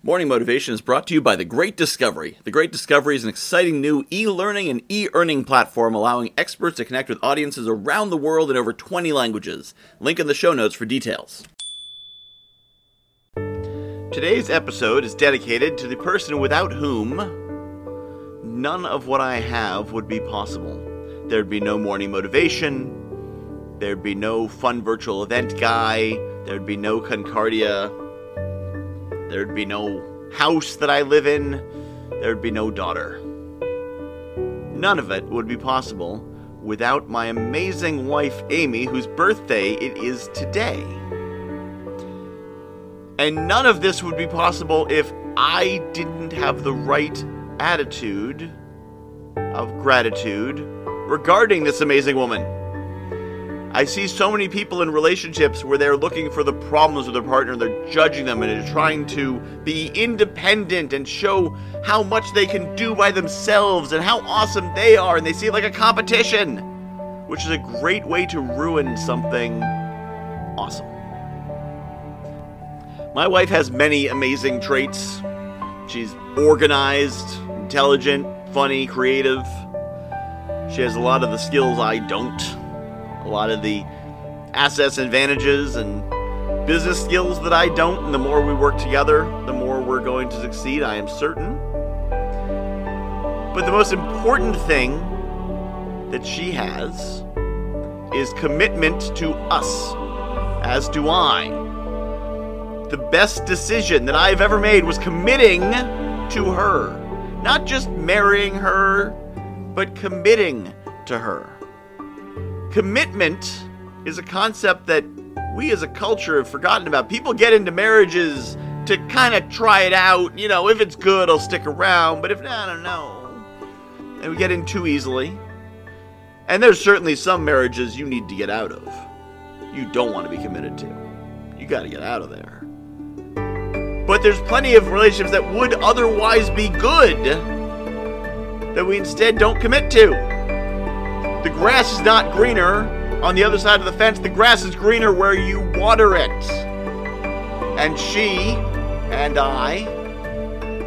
Morning Motivation is brought to you by The Great Discovery. The Great Discovery is an exciting new e learning and e earning platform allowing experts to connect with audiences around the world in over 20 languages. Link in the show notes for details. Today's episode is dedicated to the person without whom none of what I have would be possible. There'd be no morning motivation, there'd be no fun virtual event guy, there'd be no Concordia There'd be no house that I live in. There'd be no daughter. None of it would be possible without my amazing wife, Amy, whose birthday it is today. And none of this would be possible if I didn't have the right attitude of gratitude regarding this amazing woman. I see so many people in relationships where they're looking for the problems with their partner, they're judging them, and they're trying to be independent and show how much they can do by themselves and how awesome they are, and they see it like a competition, which is a great way to ruin something awesome. My wife has many amazing traits. She's organized, intelligent, funny, creative. She has a lot of the skills I don't a lot of the assets, advantages, and business skills that I don't. And the more we work together, the more we're going to succeed, I am certain. But the most important thing that she has is commitment to us, as do I. The best decision that I've ever made was committing to her. Not just marrying her, but committing to her. Commitment is a concept that we as a culture have forgotten about. People get into marriages to kind of try it out. You know, if it's good, I'll stick around, but if not, I don't know. And we get in too easily. And there's certainly some marriages you need to get out of. You don't want to be committed to. You got to get out of there. But there's plenty of relationships that would otherwise be good that we instead don't commit to. The grass is not greener on the other side of the fence. The grass is greener where you water it. And she and I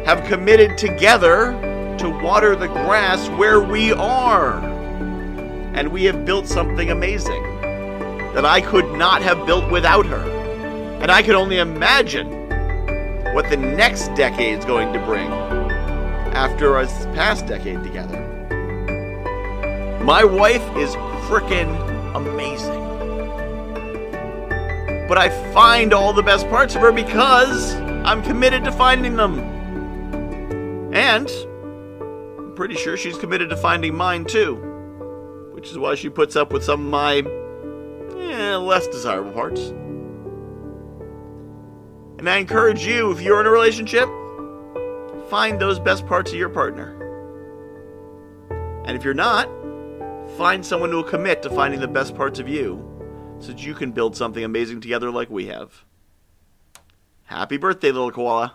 have committed together to water the grass where we are. And we have built something amazing that I could not have built without her. And I could only imagine what the next decade is going to bring after us past decade together. My wife is freaking amazing. But I find all the best parts of her because I'm committed to finding them. And I'm pretty sure she's committed to finding mine too. Which is why she puts up with some of my eh, less desirable parts. And I encourage you, if you're in a relationship, find those best parts of your partner. And if you're not, Find someone who will commit to finding the best parts of you so that you can build something amazing together like we have. Happy birthday, little koala.